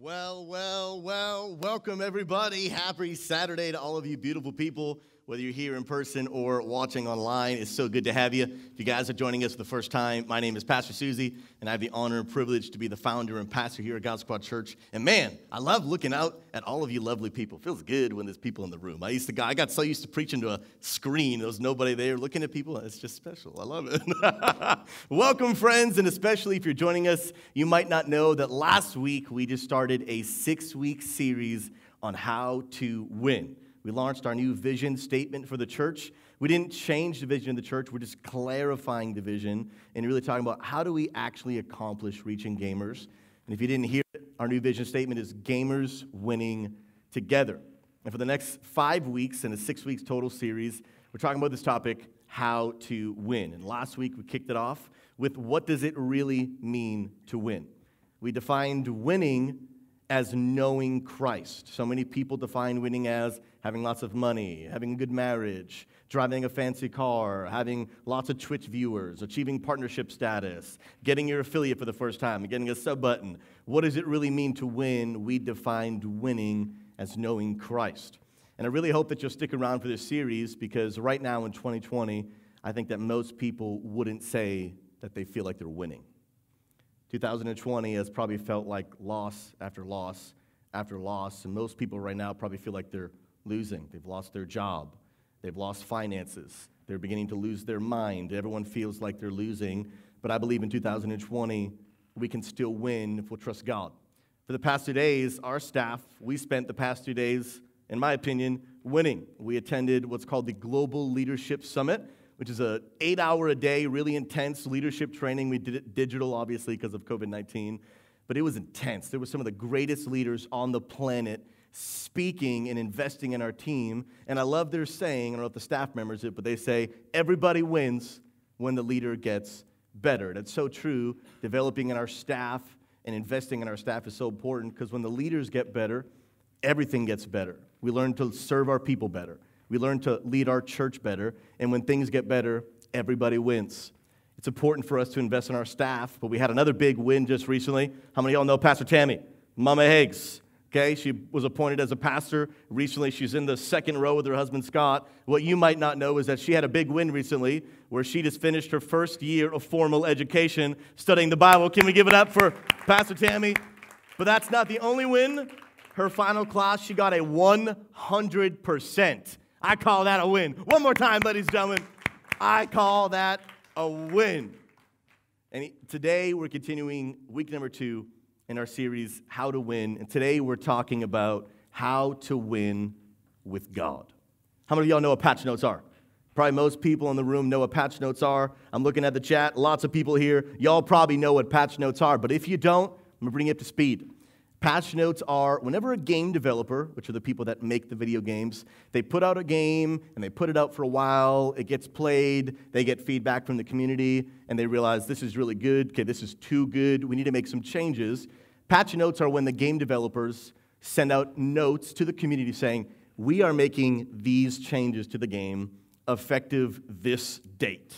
Well, well, well, welcome everybody. Happy Saturday to all of you beautiful people whether you're here in person or watching online. It's so good to have you. If you guys are joining us for the first time, my name is Pastor Susie, and I have the honor and privilege to be the founder and pastor here at God Squad Church. And man, I love looking out at all of you lovely people. It feels good when there's people in the room. I used to I got so used to preaching to a screen, there was nobody there looking at people. It's just special. I love it. Welcome, friends, and especially if you're joining us, you might not know that last week we just started a six week series on how to win. We launched our new vision statement for the church. We didn't change the vision of the church, we're just clarifying the vision and really talking about how do we actually accomplish reaching gamers. And if you didn't hear it, our new vision statement is gamers winning together. And for the next five weeks in a six weeks total series, we're talking about this topic how to win. And last week we kicked it off with what does it really mean to win? We defined winning as knowing Christ. So many people define winning as having lots of money, having a good marriage, driving a fancy car, having lots of Twitch viewers, achieving partnership status, getting your affiliate for the first time, getting a sub button. What does it really mean to win? We defined winning as knowing Christ. And I really hope that you'll stick around for this series because right now in 2020, I think that most people wouldn't say that they feel like they're winning. 2020 has probably felt like loss after loss after loss, and most people right now probably feel like they're losing. They've lost their job, they've lost finances, they're beginning to lose their mind. Everyone feels like they're losing, but I believe in 2020 we can still win if we'll trust God. For the past two days, our staff, we spent the past two days, in my opinion, winning. We attended what's called the Global Leadership Summit which is a eight hour a day, really intense leadership training. We did it digital, obviously, because of COVID 19, but it was intense. There were some of the greatest leaders on the planet speaking and investing in our team. And I love their saying, I don't know if the staff members it, but they say, everybody wins when the leader gets better. It's so true. Developing in our staff and investing in our staff is so important because when the leaders get better, everything gets better. We learn to serve our people better. We learn to lead our church better. And when things get better, everybody wins. It's important for us to invest in our staff, but we had another big win just recently. How many of y'all know Pastor Tammy? Mama Higgs. Okay, she was appointed as a pastor recently. She's in the second row with her husband Scott. What you might not know is that she had a big win recently where she just finished her first year of formal education studying the Bible. Can we give it up for Pastor Tammy? But that's not the only win. Her final class, she got a 100%. I call that a win. One more time, ladies and gentlemen. I call that a win. And today we're continuing week number two in our series, How to Win. And today we're talking about how to win with God. How many of y'all know what patch notes are? Probably most people in the room know what patch notes are. I'm looking at the chat, lots of people here. Y'all probably know what patch notes are, but if you don't, I'm gonna bring you up to speed. Patch notes are whenever a game developer, which are the people that make the video games, they put out a game and they put it out for a while, it gets played, they get feedback from the community, and they realize this is really good, okay, this is too good, we need to make some changes. Patch notes are when the game developers send out notes to the community saying, we are making these changes to the game effective this date.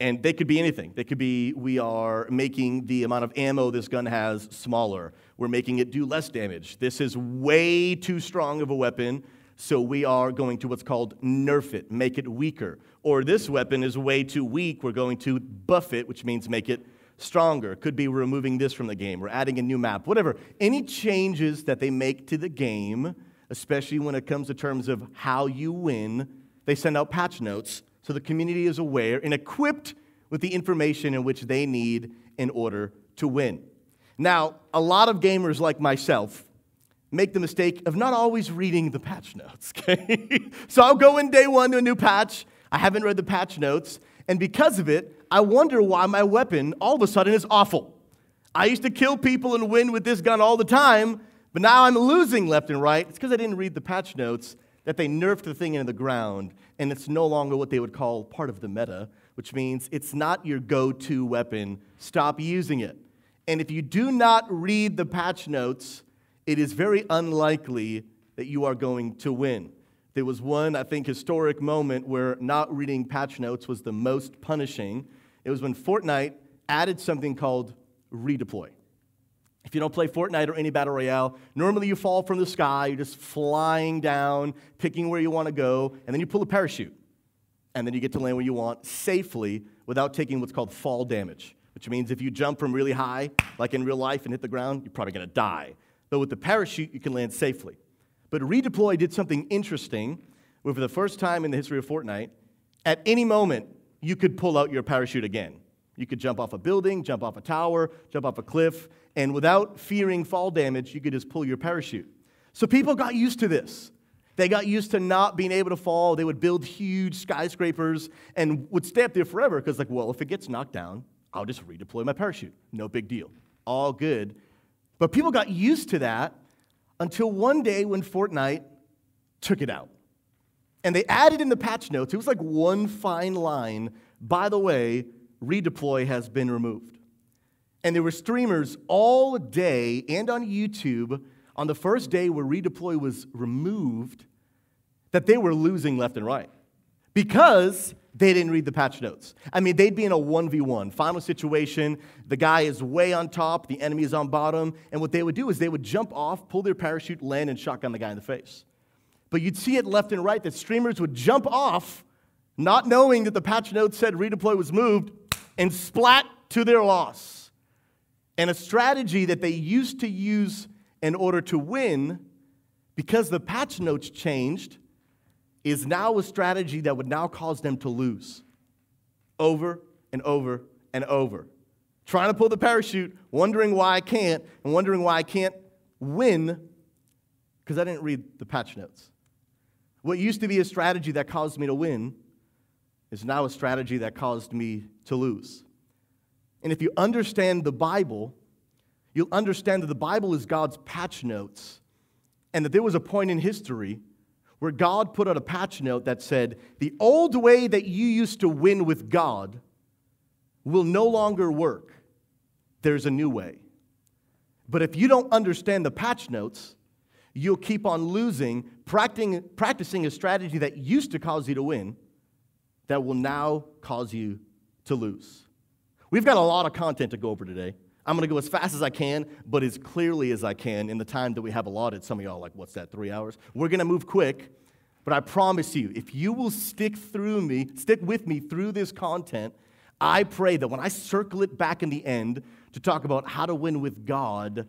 And they could be anything. They could be we are making the amount of ammo this gun has smaller. We're making it do less damage. This is way too strong of a weapon, so we are going to what's called nerf it, make it weaker. Or this weapon is way too weak, we're going to buff it, which means make it stronger. Could be removing this from the game, we're adding a new map, whatever. Any changes that they make to the game, especially when it comes to terms of how you win, they send out patch notes so the community is aware and equipped with the information in which they need in order to win. Now, a lot of gamers like myself make the mistake of not always reading the patch notes, okay? so I'll go in day one to a new patch. I haven't read the patch notes, and because of it, I wonder why my weapon all of a sudden is awful. I used to kill people and win with this gun all the time, but now I'm losing left and right. It's because I didn't read the patch notes that they nerfed the thing into the ground, and it's no longer what they would call part of the meta, which means it's not your go to weapon. Stop using it. And if you do not read the patch notes, it is very unlikely that you are going to win. There was one, I think, historic moment where not reading patch notes was the most punishing. It was when Fortnite added something called redeploy. If you don't play Fortnite or any battle royale, normally you fall from the sky, you're just flying down, picking where you want to go, and then you pull a parachute. And then you get to land where you want safely without taking what's called fall damage, which means if you jump from really high, like in real life, and hit the ground, you're probably going to die. But with the parachute, you can land safely. But Redeploy did something interesting where, for the first time in the history of Fortnite, at any moment, you could pull out your parachute again. You could jump off a building, jump off a tower, jump off a cliff, and without fearing fall damage, you could just pull your parachute. So people got used to this. They got used to not being able to fall. They would build huge skyscrapers and would stay up there forever because, like, well, if it gets knocked down, I'll just redeploy my parachute. No big deal. All good. But people got used to that until one day when Fortnite took it out. And they added in the patch notes, it was like one fine line, by the way, redeploy has been removed. And there were streamers all day and on YouTube on the first day where redeploy was removed that they were losing left and right because they didn't read the patch notes. I mean, they'd be in a 1v1, final situation. The guy is way on top, the enemy is on bottom. And what they would do is they would jump off, pull their parachute, land, and shotgun the guy in the face. But you'd see it left and right that streamers would jump off, not knowing that the patch notes said redeploy was moved, and splat to their loss. And a strategy that they used to use in order to win, because the patch notes changed, is now a strategy that would now cause them to lose over and over and over. Trying to pull the parachute, wondering why I can't, and wondering why I can't win because I didn't read the patch notes. What used to be a strategy that caused me to win is now a strategy that caused me to lose. And if you understand the Bible, you'll understand that the Bible is God's patch notes, and that there was a point in history where God put out a patch note that said, The old way that you used to win with God will no longer work. There's a new way. But if you don't understand the patch notes, you'll keep on losing, practicing, a strategy that used to cause you to win that will now cause you to lose. We've got a lot of content to go over today. I'm going to go as fast as I can, but as clearly as I can in the time that we have allotted. Some of y'all like, what's that, three hours? We're going to move quick, but I promise you, if you will stick through me, stick with me through this content, I pray that when I circle it back in the end to talk about how to win with God,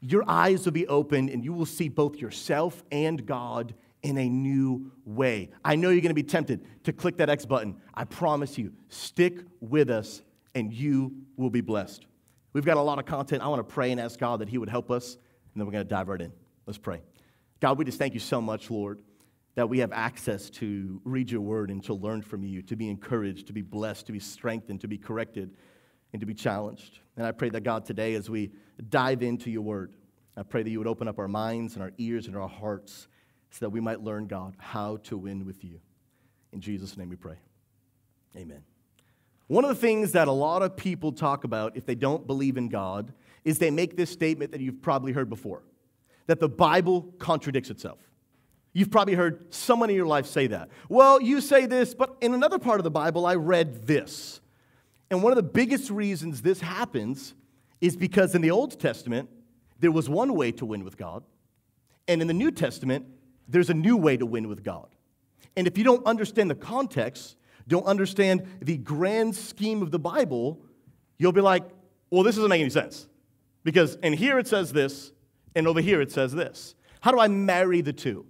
your eyes will be opened and you will see both yourself and God in a new way. I know you're going to be tempted to click that X button. I promise you, stick with us and you will be blessed. We've got a lot of content. I want to pray and ask God that He would help us, and then we're going to dive right in. Let's pray. God, we just thank you so much, Lord, that we have access to read your word and to learn from you, to be encouraged, to be blessed, to be strengthened, to be corrected, and to be challenged. And I pray that, God, today, as we dive into your word, I pray that you would open up our minds and our ears and our hearts so that we might learn, God, how to win with you. In Jesus' name we pray. Amen. One of the things that a lot of people talk about if they don't believe in God is they make this statement that you've probably heard before that the Bible contradicts itself. You've probably heard someone in your life say that. Well, you say this, but in another part of the Bible, I read this. And one of the biggest reasons this happens is because in the Old Testament, there was one way to win with God. And in the New Testament, there's a new way to win with God. And if you don't understand the context, don't understand the grand scheme of the Bible, you'll be like, well, this doesn't make any sense. Because in here it says this, and over here it says this. How do I marry the two?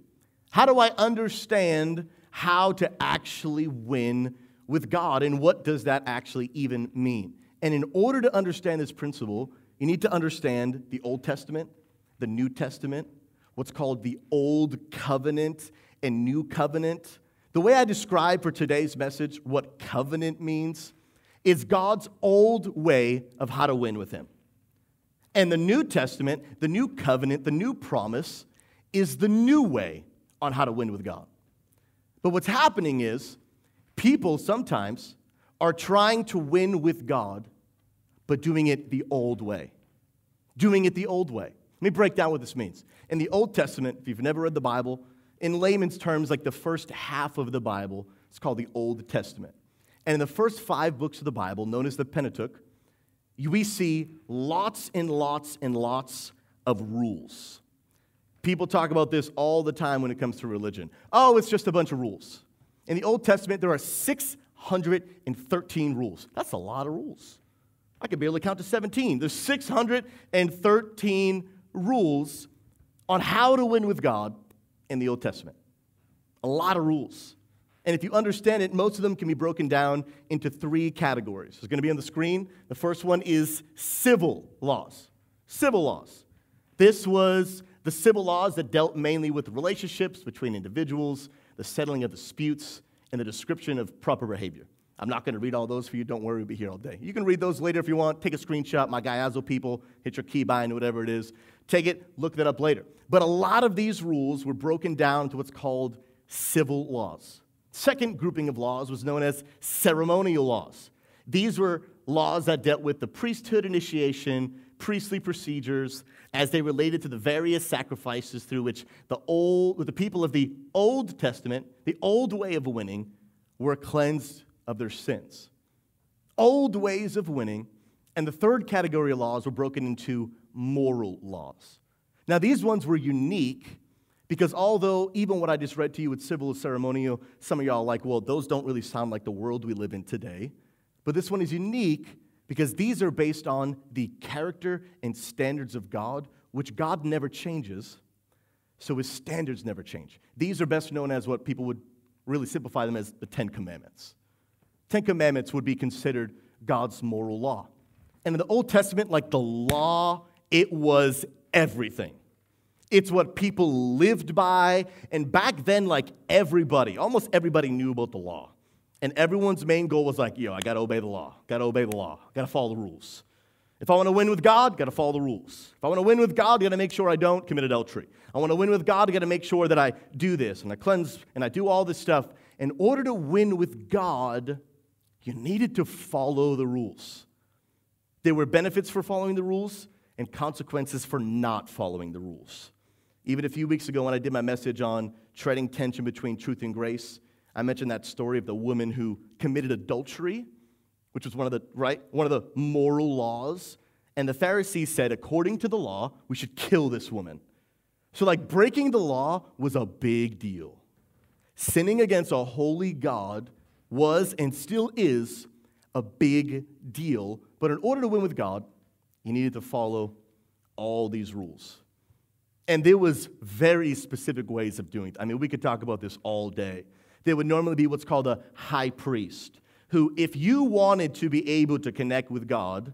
How do I understand how to actually win with God, and what does that actually even mean? And in order to understand this principle, you need to understand the Old Testament, the New Testament, what's called the Old Covenant and New Covenant. The way I describe for today's message what covenant means is God's old way of how to win with Him. And the New Testament, the new covenant, the new promise is the new way on how to win with God. But what's happening is people sometimes are trying to win with God, but doing it the old way. Doing it the old way. Let me break down what this means. In the Old Testament, if you've never read the Bible, in layman's terms, like the first half of the Bible, it's called the Old Testament. And in the first five books of the Bible, known as the Pentateuch, we see lots and lots and lots of rules. People talk about this all the time when it comes to religion. Oh, it's just a bunch of rules. In the Old Testament, there are 613 rules. That's a lot of rules. I could barely count to 17. There's 613 rules on how to win with God in the Old Testament. A lot of rules. And if you understand it, most of them can be broken down into three categories. It's going to be on the screen. The first one is civil laws. Civil laws. This was the civil laws that dealt mainly with relationships between individuals, the settling of disputes, and the description of proper behavior. I'm not going to read all those for you. Don't worry, we'll be here all day. You can read those later if you want. Take a screenshot. My Gyazo people, hit your keybind, whatever it is. Take it, look that up later. But a lot of these rules were broken down to what's called civil laws. Second grouping of laws was known as ceremonial laws. These were laws that dealt with the priesthood initiation, priestly procedures, as they related to the various sacrifices through which the old, the people of the Old Testament, the old way of winning, were cleansed of their sins. Old ways of winning, and the third category of laws were broken into moral laws. Now, these ones were unique because although even what I just read to you with civil and ceremonial, some of y'all are like, well, those don't really sound like the world we live in today. But this one is unique because these are based on the character and standards of God, which God never changes, so his standards never change. These are best known as what people would really simplify them as the Ten Commandments. Ten Commandments would be considered God's moral law. And in the Old Testament, like the law, it was everything. It's what people lived by. And back then, like everybody, almost everybody knew about the law. And everyone's main goal was like, yo, I gotta obey the law, gotta obey the law, gotta follow the rules. If I wanna win with God, gotta follow the rules. If I wanna win with God, gotta make sure I don't commit adultery. I wanna win with God, I gotta make sure that I do this and I cleanse and I do all this stuff. In order to win with God, you needed to follow the rules. There were benefits for following the rules and consequences for not following the rules. Even a few weeks ago, when I did my message on treading tension between truth and grace, I mentioned that story of the woman who committed adultery, which was one of the right one of the moral laws. And the Pharisees said, according to the law, we should kill this woman. So, like, breaking the law was a big deal. Sinning against a holy God was and still is a big deal. But in order to win with God, you needed to follow all these rules. And there was very specific ways of doing it. I mean, we could talk about this all day there would normally be what's called a high priest, who, if you wanted to be able to connect with God,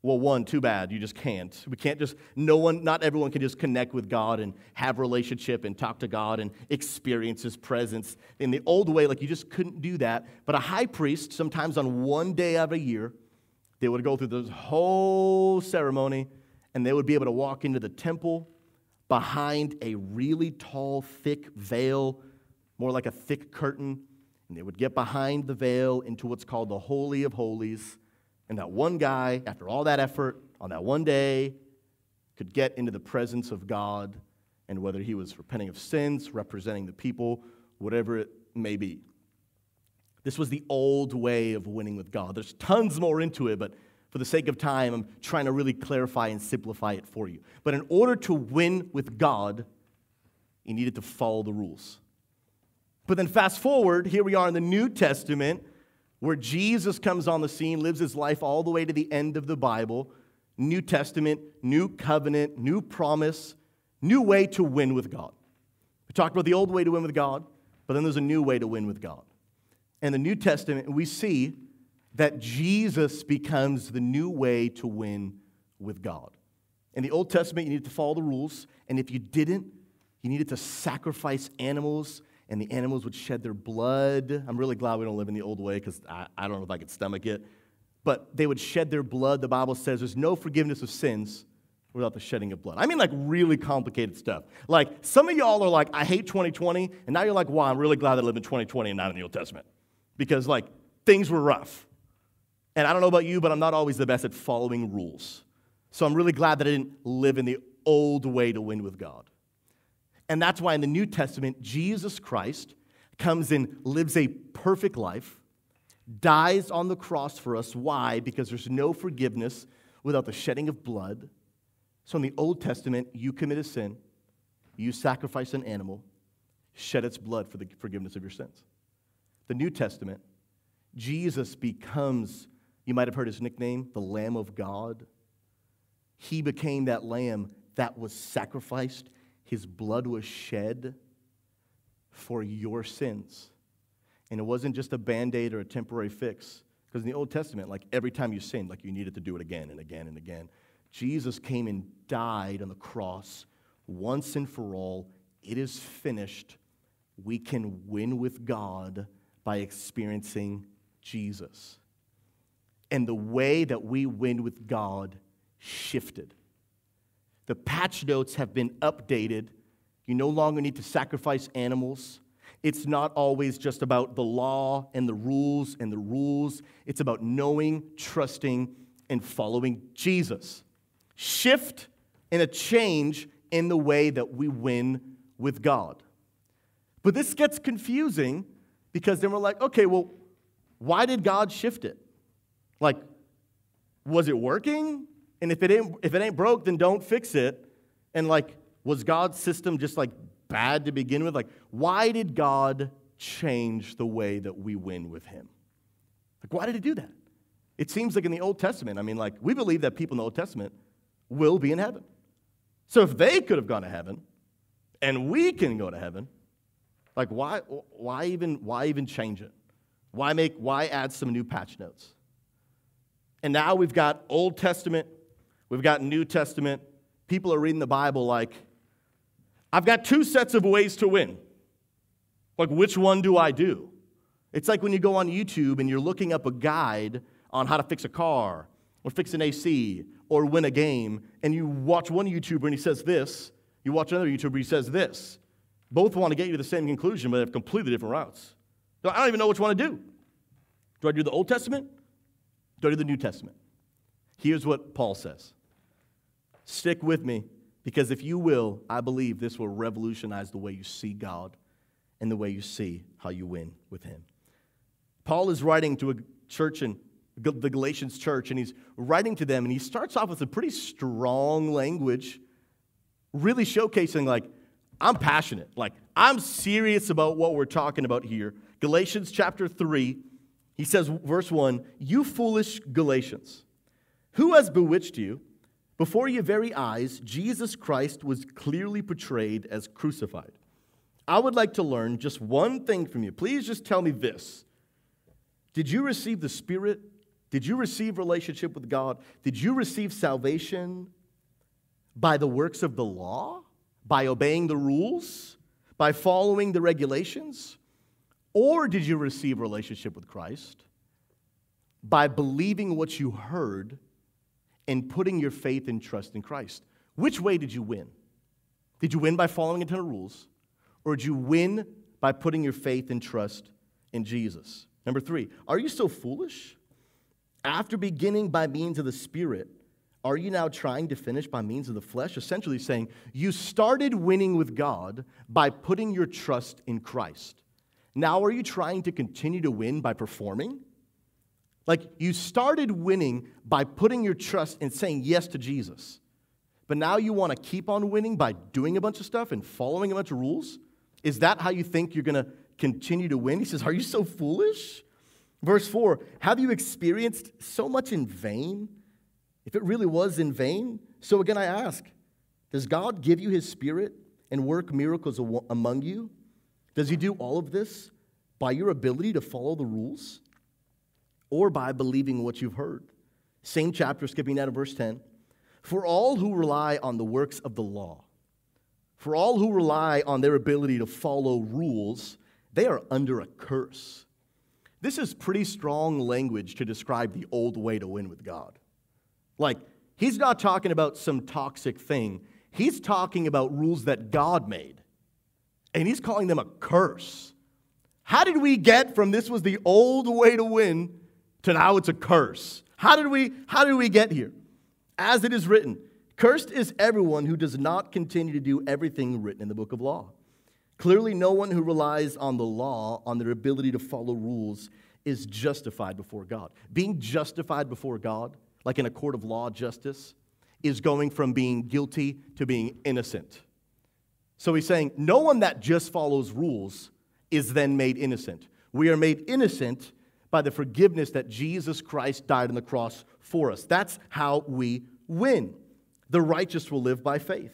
well, one, too bad, you just can't. We can't just, no one, not everyone can just connect with God and have relationship and talk to God and experience His presence. In the old way, like you just couldn't do that. But a high priest, sometimes on one day of a year, they would go through this whole ceremony and they would be able to walk into the temple behind a really tall, thick veil more like a thick curtain, and they would get behind the veil into what's called the Holy of Holies. And that one guy, after all that effort, on that one day, could get into the presence of God, and whether he was repenting of sins, representing the people, whatever it may be. This was the old way of winning with God. There's tons more into it, but for the sake of time, I'm trying to really clarify and simplify it for you. But in order to win with God, you needed to follow the rules. But then fast forward, here we are in the New Testament, where Jesus comes on the scene, lives his life all the way to the end of the Bible. New Testament, new covenant, new promise, new way to win with God. We talked about the old way to win with God, but then there's a new way to win with God. In the New Testament, we see that Jesus becomes the new way to win with God. In the Old Testament, you needed to follow the rules, and if you didn't, you needed to sacrifice animals and the animals would shed their blood. I'm really glad we don't live in the old way because I, I don't know if I could stomach it. But they would shed their blood. The Bible says there's no forgiveness of sins without the shedding of blood. I mean, like really complicated stuff. Like some of y'all are like, I hate 2020, and now you're like, wow, I'm really glad that I live in 2020 and not in the Old Testament because like things were rough. And I don't know about you, but I'm not always the best at following rules. So I'm really glad that I didn't live in the old way to win with God. And that's why in the New Testament, Jesus Christ comes and lives a perfect life, dies on the cross for us. Why? Because there's no forgiveness without the shedding of blood. So in the Old Testament, you commit a sin, you sacrifice an animal, shed its blood for the forgiveness of your sins. The New Testament, Jesus becomes, you might have heard his nickname, the Lamb of God. He became that lamb that was sacrificed, his blood was shed for your sins. And it wasn't just a band aid or a temporary fix. Because in the Old Testament, like every time you sinned, like you needed to do it again and again and again. Jesus came and died on the cross once and for all. It is finished. We can win with God by experiencing Jesus. And the way that we win with God shifted. The patch notes have been updated. You no longer need to sacrifice animals. It's not always just about the law and the rules and the rules. It's about knowing, trusting, and following Jesus. Shift and a change in the way that we win with God. But this gets confusing because then we're like, okay, well, why did God shift it? Like, was it working? And if it ain't, if it ain't broke, then don't fix it. And like, was God's system just like bad to begin with? Like, why did God change the way that we win with Him? Like, why did He do that? It seems like in the Old Testament, I mean, like, we believe that people in the Old Testament will be in heaven. So if they could have gone to heaven and we can go to heaven, like, why, why, even, why even change it? Why, make, why add some new patch notes? And now we've got Old Testament, we've got New Testament. People are reading the Bible like, I've got two sets of ways to win. Like, which one do I do? It's like when you go on YouTube and you're looking up a guide on how to fix a car or fix an AC or win a game, and you watch one YouTuber and he says this, you watch another YouTuber, he says this. Both want to get you to the same conclusion, but they have completely different routes. So I don't even know which one to do. Do I do the Old Testament? Do I do the New Testament? Here's what Paul says Stick with me because if you will, I believe this will revolutionize the way you see God and the way you see how you win with Him. Paul is writing to a church in the Galatians church, and he's writing to them, and he starts off with a pretty strong language, really showcasing, like, I'm passionate. Like, I'm serious about what we're talking about here. Galatians chapter 3, he says, verse 1 You foolish Galatians, who has bewitched you? Before your very eyes, Jesus Christ was clearly portrayed as crucified. I would like to learn just one thing from you. Please just tell me this. Did you receive the Spirit? Did you receive relationship with God? Did you receive salvation by the works of the law? By obeying the rules? By following the regulations? Or did you receive relationship with Christ by believing what you heard and putting your faith and trust in Christ. Which way did you win? Did you win by following internal rules? Or did you win by putting your faith and trust in Jesus? Number three, are you still foolish? After beginning by means of the Spirit, are you now trying to finish by means of the flesh? Essentially saying, you started winning with God by putting your trust in Christ. Now, are you trying to continue to win by performing? Like you started winning by putting your trust and saying yes to Jesus. But now you want to keep on winning by doing a bunch of stuff and following a bunch of rules? Is that how you think you're going to continue to win? He says, Are you so foolish? Verse 4 Have you experienced so much in vain? If it really was in vain, so again I ask, does God give you his spirit and work miracles among you? Does he do all of this by your ability to follow the rules? Or by believing what you've heard. Same chapter, skipping down to verse 10. For all who rely on the works of the law, for all who rely on their ability to follow rules, they are under a curse. This is pretty strong language to describe the old way to win with God. Like, he's not talking about some toxic thing, he's talking about rules that God made. And he's calling them a curse. How did we get from this was the old way to win to now it's a curse. How did we, how did we get here? As it is written, cursed is everyone who does not continue to do everything written in the book of law. Clearly, no one who relies on the law, on their ability to follow rules, is justified before God. Being justified before God, like in a court of law justice, is going from being guilty to being innocent. So he's saying, no one that just follows rules is then made innocent. We are made innocent by the forgiveness that Jesus Christ died on the cross for us. That's how we win. The righteous will live by faith.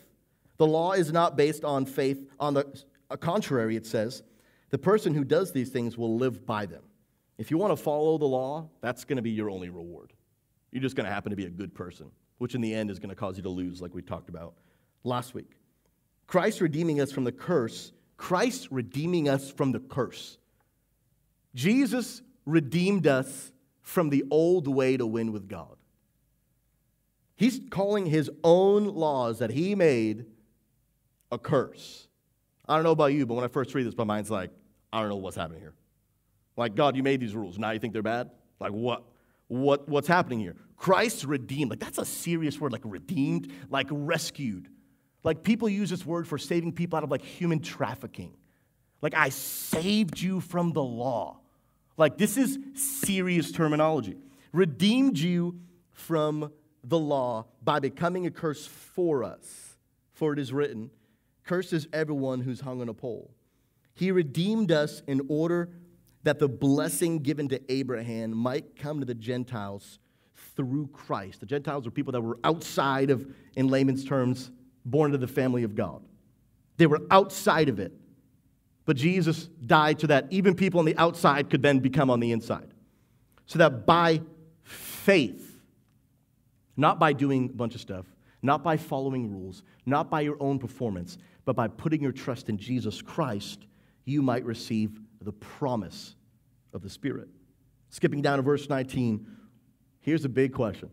The law is not based on faith. On the uh, contrary, it says, the person who does these things will live by them. If you want to follow the law, that's going to be your only reward. You're just going to happen to be a good person, which in the end is going to cause you to lose, like we talked about last week. Christ redeeming us from the curse, Christ redeeming us from the curse. Jesus redeemed us from the old way to win with God. He's calling his own laws that he made a curse. I don't know about you, but when I first read this, my mind's like, I don't know what's happening here. Like, God, you made these rules. Now you think they're bad? Like, what? What, what's happening here? Christ redeemed. Like, that's a serious word, like redeemed, like rescued. Like, people use this word for saving people out of like human trafficking. Like, I saved you from the law. Like, this is serious terminology. Redeemed you from the law by becoming a curse for us. For it is written, Cursed is everyone who's hung on a pole. He redeemed us in order that the blessing given to Abraham might come to the Gentiles through Christ. The Gentiles were people that were outside of, in layman's terms, born into the family of God. They were outside of it. But Jesus died so that even people on the outside could then become on the inside. So that by faith, not by doing a bunch of stuff, not by following rules, not by your own performance, but by putting your trust in Jesus Christ, you might receive the promise of the Spirit. Skipping down to verse 19, here's a big question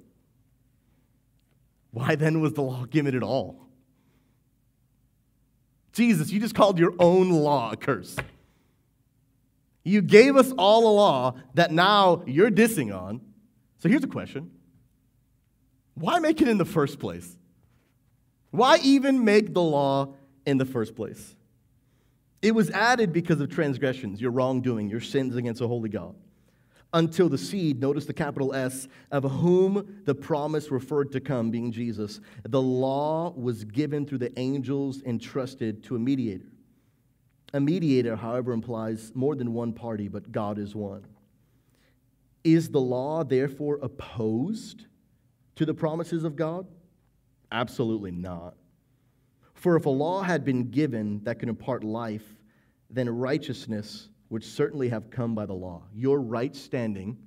Why then was the law given at all? Jesus, you just called your own law a curse. You gave us all a law that now you're dissing on. So here's a question Why make it in the first place? Why even make the law in the first place? It was added because of transgressions, your wrongdoing, your sins against a holy God. Until the seed, notice the capital S, of whom the promise referred to come, being Jesus, the law was given through the angels entrusted to a mediator. A mediator, however, implies more than one party, but God is one. Is the law therefore opposed to the promises of God? Absolutely not. For if a law had been given that could impart life, then righteousness would certainly have come by the law. Your right standing,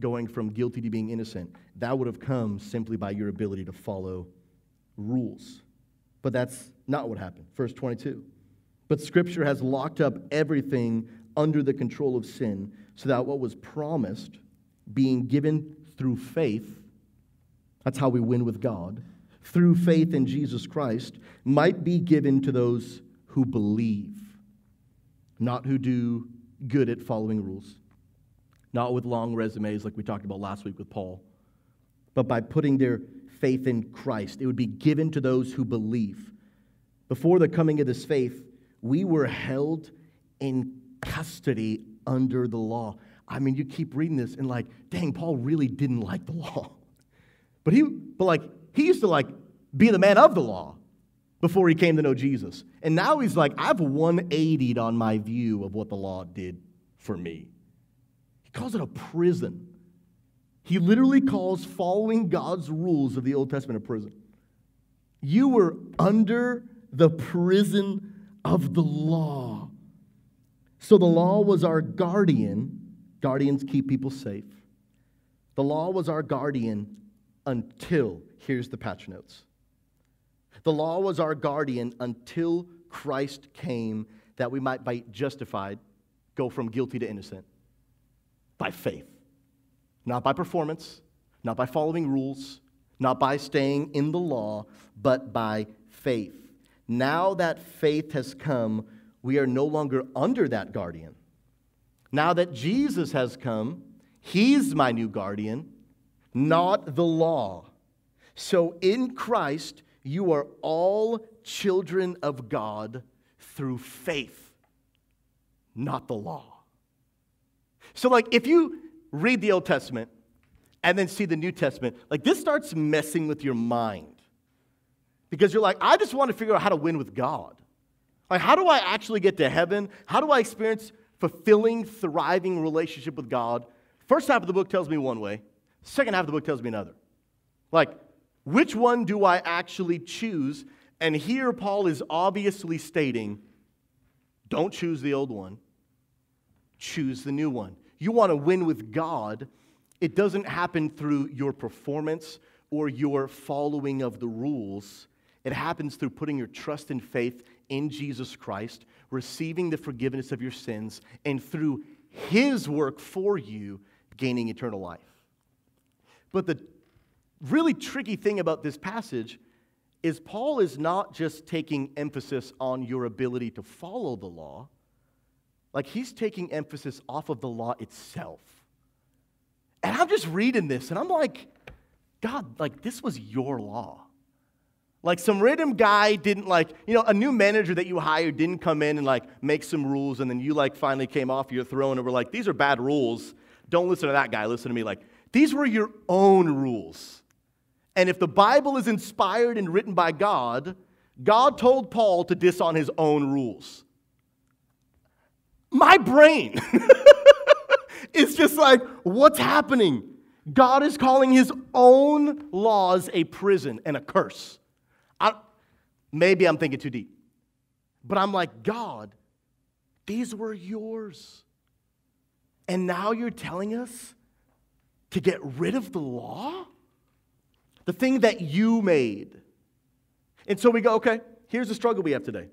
going from guilty to being innocent, that would have come simply by your ability to follow rules. But that's not what happened. Verse 22. But Scripture has locked up everything under the control of sin, so that what was promised, being given through faith, that's how we win with God through faith in Jesus Christ might be given to those who believe, not who do good at following rules, not with long resumes like we talked about last week with Paul, but by putting their faith in Christ. It would be given to those who believe. Before the coming of this faith, we were held in custody under the law. I mean, you keep reading this and like, dang, Paul really didn't like the law. But he, but like, he used to like be the man of the law before he came to know Jesus. And now he's like, I've 180'd on my view of what the law did for me. He calls it a prison. He literally calls following God's rules of the Old Testament a prison. You were under the prison of the law. So the law was our guardian. Guardians keep people safe. The law was our guardian until, here's the patch notes. The law was our guardian until Christ came that we might be justified, go from guilty to innocent by faith. Not by performance, not by following rules, not by staying in the law, but by faith. Now that faith has come, we are no longer under that guardian. Now that Jesus has come, he's my new guardian not the law. So in Christ, you are all children of God through faith, not the law. So, like, if you read the Old Testament and then see the New Testament, like, this starts messing with your mind. Because you're like, I just want to figure out how to win with God. Like, how do I actually get to heaven? How do I experience fulfilling, thriving relationship with God? First half of the book tells me one way, second half of the book tells me another. Like, which one do I actually choose? And here Paul is obviously stating don't choose the old one, choose the new one. You want to win with God, it doesn't happen through your performance or your following of the rules. It happens through putting your trust and faith in Jesus Christ, receiving the forgiveness of your sins, and through His work for you, gaining eternal life. But the really tricky thing about this passage is Paul is not just taking emphasis on your ability to follow the law, like he's taking emphasis off of the law itself. And I'm just reading this and I'm like, God, like this was your law. Like some random guy didn't like, you know, a new manager that you hired didn't come in and like make some rules and then you like finally came off your throne and were like, these are bad rules. Don't listen to that guy, listen to me. Like, these were your own rules. And if the Bible is inspired and written by God, God told Paul to diss on his own rules. My brain is just like, what's happening? God is calling his own laws a prison and a curse. I, maybe I'm thinking too deep. But I'm like, God, these were yours. And now you're telling us to get rid of the law? The thing that you made. And so we go, okay, here's the struggle we have today.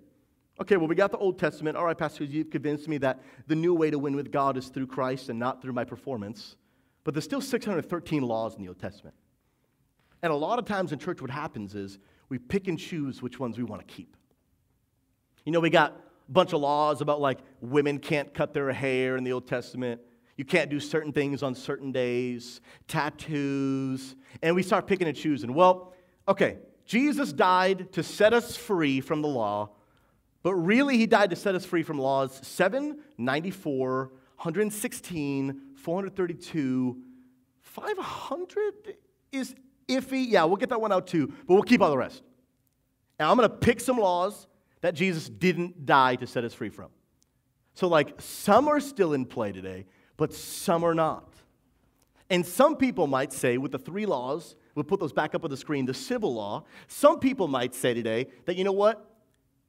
Okay, well, we got the Old Testament. All right, Pastor, you've convinced me that the new way to win with God is through Christ and not through my performance. But there's still 613 laws in the Old Testament. And a lot of times in church, what happens is we pick and choose which ones we want to keep. You know, we got a bunch of laws about like women can't cut their hair in the Old Testament. You can't do certain things on certain days, tattoos, and we start picking and choosing. Well, okay, Jesus died to set us free from the law, but really he died to set us free from laws 7, 94, 116, 432, 500 is iffy. Yeah, we'll get that one out too, but we'll keep all the rest. Now I'm going to pick some laws that Jesus didn't die to set us free from. So, like, some are still in play today, but some are not. And some people might say, with the three laws, we'll put those back up on the screen, the civil law, some people might say today that, you know what?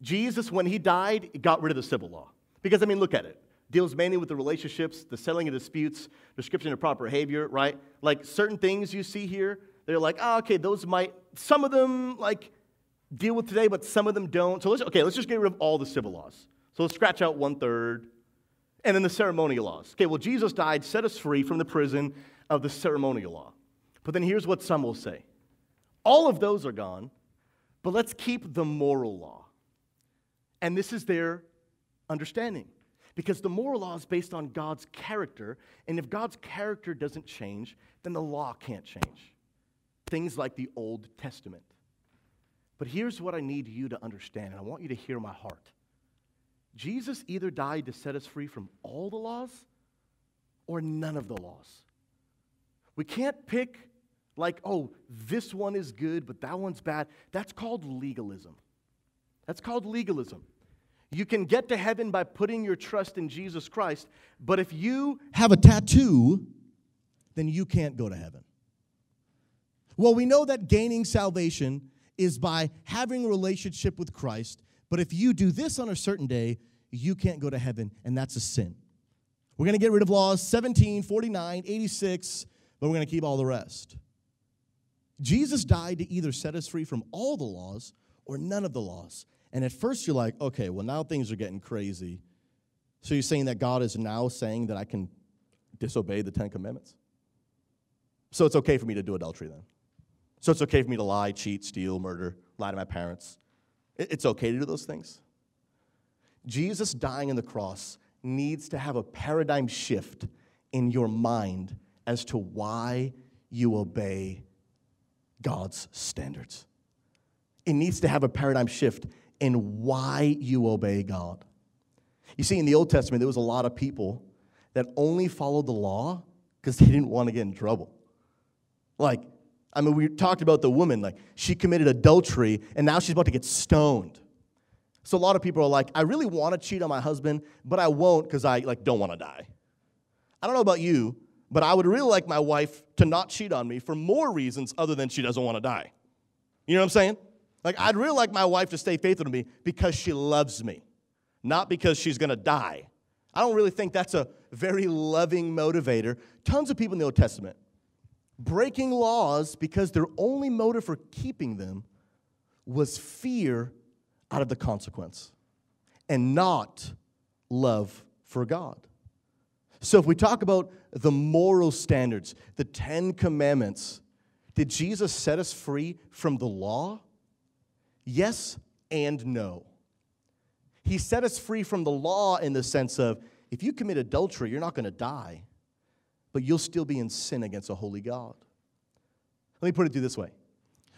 Jesus, when he died, got rid of the civil law. Because, I mean, look at it. Deals mainly with the relationships, the settling of disputes, description of proper behavior, right? Like certain things you see here, they're like, oh, okay, those might, some of them, like, deal with today, but some of them don't. So let's, okay, let's just get rid of all the civil laws. So let's scratch out one third, and then the ceremonial laws. Okay, well, Jesus died, set us free from the prison of the ceremonial law. But then here's what some will say all of those are gone, but let's keep the moral law. And this is their understanding. Because the moral law is based on God's character, and if God's character doesn't change, then the law can't change. Things like the Old Testament. But here's what I need you to understand, and I want you to hear my heart. Jesus either died to set us free from all the laws or none of the laws. We can't pick, like, oh, this one is good, but that one's bad. That's called legalism. That's called legalism. You can get to heaven by putting your trust in Jesus Christ, but if you have a tattoo, then you can't go to heaven. Well, we know that gaining salvation is by having a relationship with Christ but if you do this on a certain day, you can't go to heaven, and that's a sin. We're going to get rid of laws 17, 49, 86, but we're going to keep all the rest. Jesus died to either set us free from all the laws or none of the laws. And at first you're like, okay, well, now things are getting crazy. So you're saying that God is now saying that I can disobey the Ten Commandments? So it's okay for me to do adultery then? So it's okay for me to lie, cheat, steal, murder, lie to my parents, it's okay to do those things. Jesus dying on the cross needs to have a paradigm shift in your mind as to why you obey God's standards. It needs to have a paradigm shift in why you obey God. You see, in the Old Testament, there was a lot of people that only followed the law because they didn't want to get in trouble. Like, I mean, we talked about the woman, like, she committed adultery and now she's about to get stoned. So a lot of people are like, I really want to cheat on my husband, but I won't because I like don't want to die. I don't know about you, but I would really like my wife to not cheat on me for more reasons other than she doesn't want to die. You know what I'm saying? Like, I'd really like my wife to stay faithful to me because she loves me, not because she's going to die. I don't really think that's a very loving motivator. Tons of people in the Old Testament breaking laws because their only motive for keeping them was fear out of the consequence and not love for God. So, if we talk about the moral standards, the Ten Commandments, did Jesus set us free from the law? Yes and no. He set us free from the law in the sense of if you commit adultery, you're not going to die, but you'll still be in sin against a holy God. Let me put it to you this way.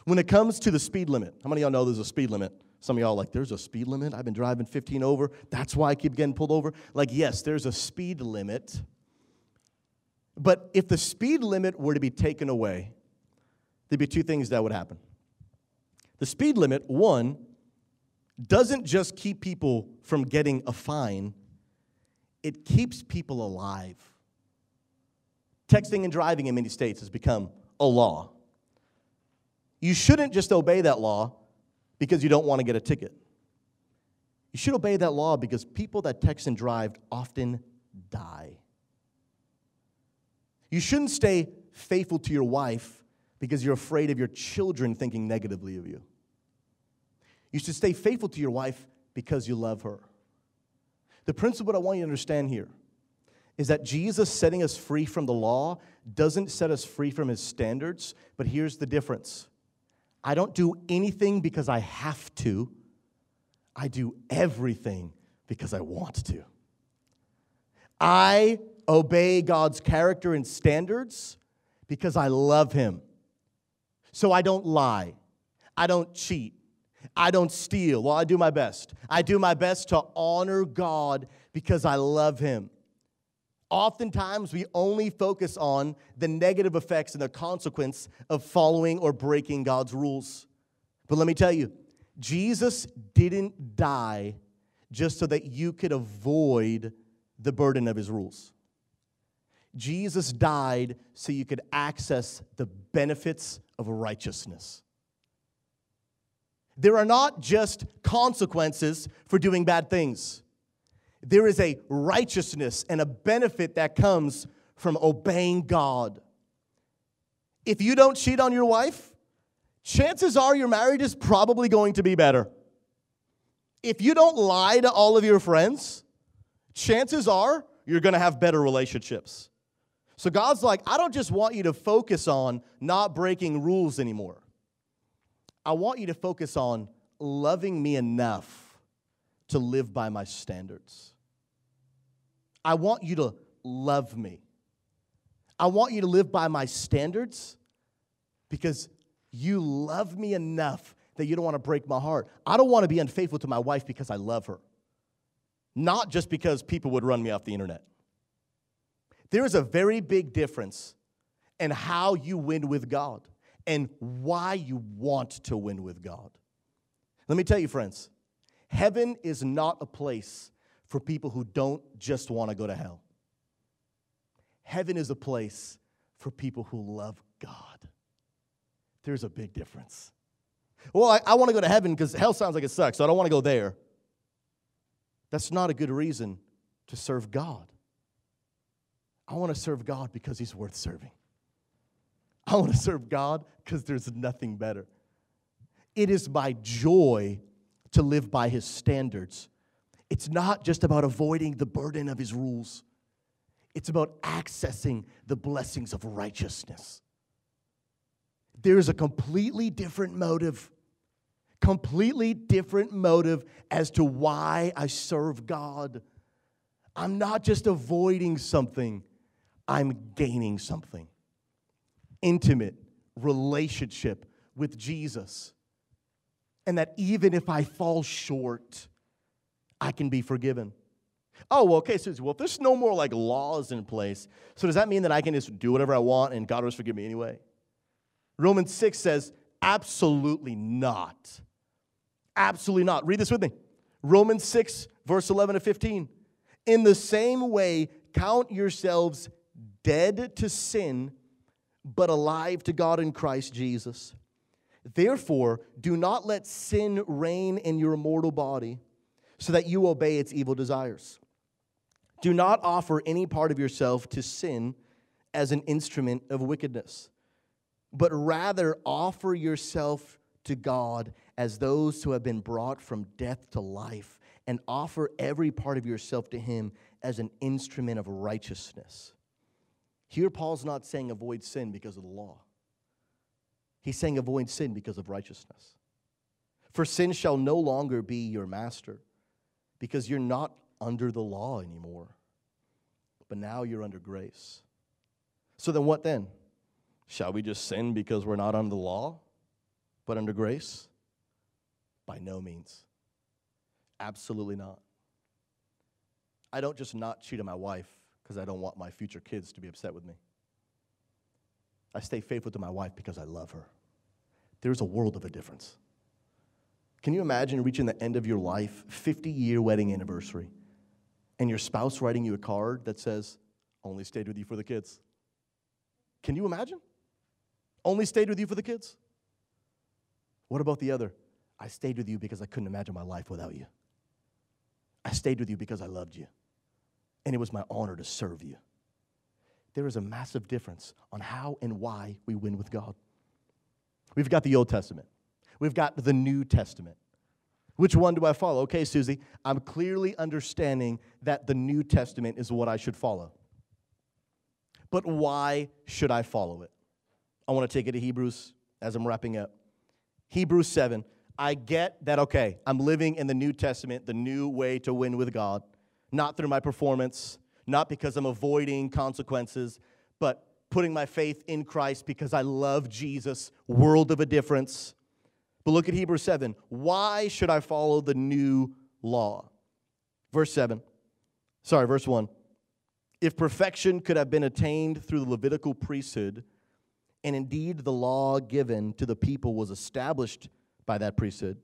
When it comes to the speed limit, how many of y'all know there's a speed limit? Some of y'all like, there's a speed limit. I've been driving 15 over. That's why I keep getting pulled over. Like, yes, there's a speed limit. But if the speed limit were to be taken away, there'd be two things that would happen. The speed limit, one, doesn't just keep people from getting a fine, it keeps people alive. Texting and driving in many states has become a law. You shouldn't just obey that law because you don't want to get a ticket. You should obey that law because people that text and drive often die. You shouldn't stay faithful to your wife because you're afraid of your children thinking negatively of you. You should stay faithful to your wife because you love her. The principle I want you to understand here is that Jesus setting us free from the law doesn't set us free from his standards, but here's the difference I don't do anything because I have to, I do everything because I want to. I obey God's character and standards because I love him. So I don't lie, I don't cheat, I don't steal. Well, I do my best. I do my best to honor God because I love him. Oftentimes, we only focus on the negative effects and the consequence of following or breaking God's rules. But let me tell you, Jesus didn't die just so that you could avoid the burden of his rules. Jesus died so you could access the benefits of righteousness. There are not just consequences for doing bad things there is a righteousness and a benefit that comes from obeying God. If you don't cheat on your wife, chances are your marriage is probably going to be better. If you don't lie to all of your friends, chances are you're going to have better relationships. So God's like, I don't just want you to focus on not breaking rules anymore. I want you to focus on loving me enough to live by my standards. I want you to love me. I want you to live by my standards because you love me enough that you don't want to break my heart. I don't want to be unfaithful to my wife because I love her, not just because people would run me off the internet. There is a very big difference in how you win with God and why you want to win with God. Let me tell you, friends, heaven is not a place for people who don't just want to go to hell. Heaven is a place for people who love God. There's a big difference. Well, I, I want to go to heaven because hell sounds like it sucks, so I don't want to go there. That's not a good reason to serve God. I want to serve God because He's worth serving. I want to serve God because there's nothing better. It is my joy to live by His standards it's not just about avoiding the burden of his rules, it's about accessing the blessings of righteousness. There's a completely different motive, completely different motive as to why I serve God. I'm not just avoiding something, I'm gaining something. Intimate relationship with Jesus. And that even if I fall short, I can be forgiven. Oh, well, okay, Susie, well, if there's no more like laws in place, so does that mean that I can just do whatever I want and God will forgive me anyway? Romans 6 says, absolutely not. Absolutely not. Read this with me. Romans 6, verse 11 to 15. In the same way, count yourselves dead to sin, but alive to God in Christ Jesus. Therefore, do not let sin reign in your mortal body, so that you obey its evil desires. Do not offer any part of yourself to sin as an instrument of wickedness, but rather offer yourself to God as those who have been brought from death to life, and offer every part of yourself to Him as an instrument of righteousness. Here, Paul's not saying avoid sin because of the law. He's saying avoid sin because of righteousness. For sin shall no longer be your master because you're not under the law anymore, but now you're under grace. So then, what then? Shall we just sin because we're not under the law, but under grace? By no means. Absolutely not. I don't just not cheat on my wife because I don't want my future kids to be upset with me. I stay faithful to my wife because I love her. There's a world of a difference. Can you imagine reaching the end of your life, 50 year wedding anniversary, and your spouse writing you a card that says, Only stayed with you for the kids? Can you imagine? Only stayed with you for the kids? What about the other? I stayed with you because I couldn't imagine my life without you. I stayed with you because I loved you. And it was my honor to serve you. There is a massive difference on how and why we win with God. We've got the Old Testament, we've got the New Testament. Which one do I follow? Okay, Susie, I'm clearly understanding that the New Testament is what I should follow. But why should I follow it? I want to take it to Hebrews as I'm wrapping up. Hebrews 7. I get that, okay, I'm living in the New Testament, the new way to win with God, not through my performance, not because I'm avoiding consequences, but putting my faith in Christ because I love Jesus, world of a difference. But look at Hebrews 7. Why should I follow the new law? Verse 7. Sorry, verse 1. If perfection could have been attained through the Levitical priesthood, and indeed the law given to the people was established by that priesthood,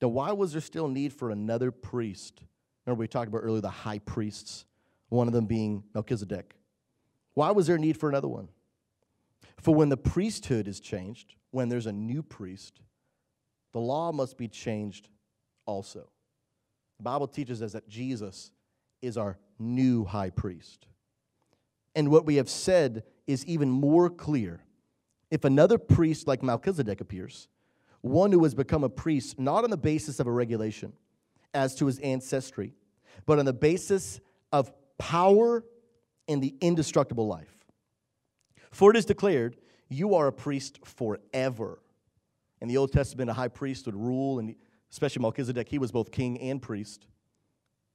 then why was there still need for another priest? Remember, we talked about earlier the high priests, one of them being Melchizedek. Why was there need for another one? For when the priesthood is changed, when there's a new priest, the law must be changed also. The Bible teaches us that Jesus is our new high priest. And what we have said is even more clear. If another priest like Melchizedek appears, one who has become a priest not on the basis of a regulation as to his ancestry, but on the basis of power and the indestructible life. For it is declared, You are a priest forever. In the Old Testament, a high priest would rule, and especially Melchizedek, he was both king and priest.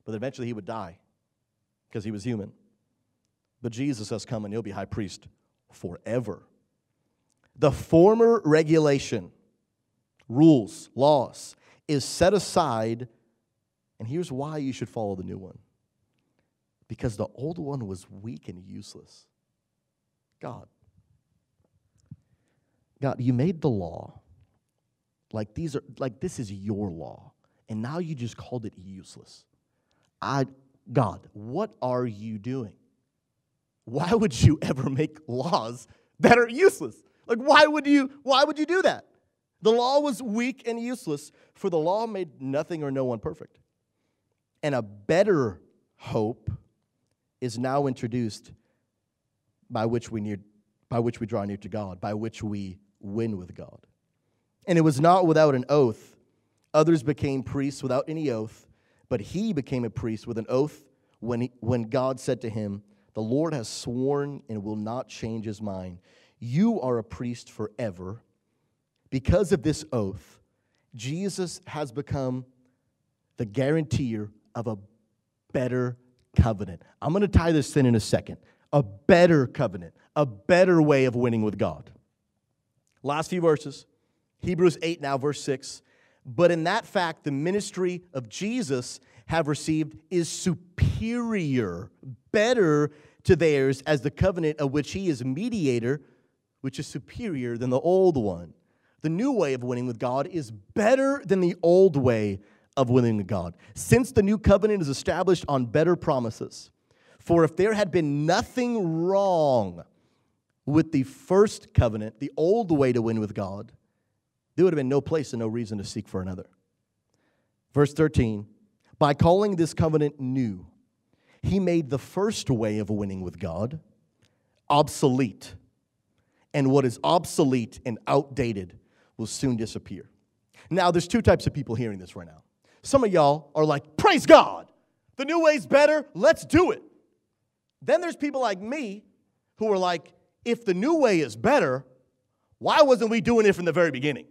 But eventually he would die because he was human. But Jesus has come and he'll be high priest forever. The former regulation, rules, laws, is set aside, and here's why you should follow the new one because the old one was weak and useless. God, God, you made the law like these are like this is your law, and now you just called it useless. I, God, what are you doing? why would you ever make laws that are useless? Like why would you why would you do that? The law was weak and useless, for the law made nothing or no one perfect. And a better hope is now introduced by which we near, by which we draw near to God, by which we win with God. And it was not without an oath. Others became priests without any oath, but he became a priest with an oath when, he, when God said to him, the Lord has sworn and will not change his mind. You are a priest forever. Because of this oath, Jesus has become the guarantor of a better covenant. I'm going to tie this in in a second. A better covenant, a better way of winning with God. Last few verses. Hebrews 8 now, verse 6. But in that fact, the ministry of Jesus have received is superior, better to theirs as the covenant of which he is mediator, which is superior than the old one. The new way of winning with God is better than the old way of winning with God, since the new covenant is established on better promises. For if there had been nothing wrong with the first covenant, the old way to win with God, there would have been no place and no reason to seek for another. Verse 13 By calling this covenant new, he made the first way of winning with God obsolete. And what is obsolete and outdated will soon disappear. Now, there's two types of people hearing this right now. Some of y'all are like, Praise God, the new way's better, let's do it. Then there's people like me who are like, If the new way is better, why wasn't we doing it from the very beginning?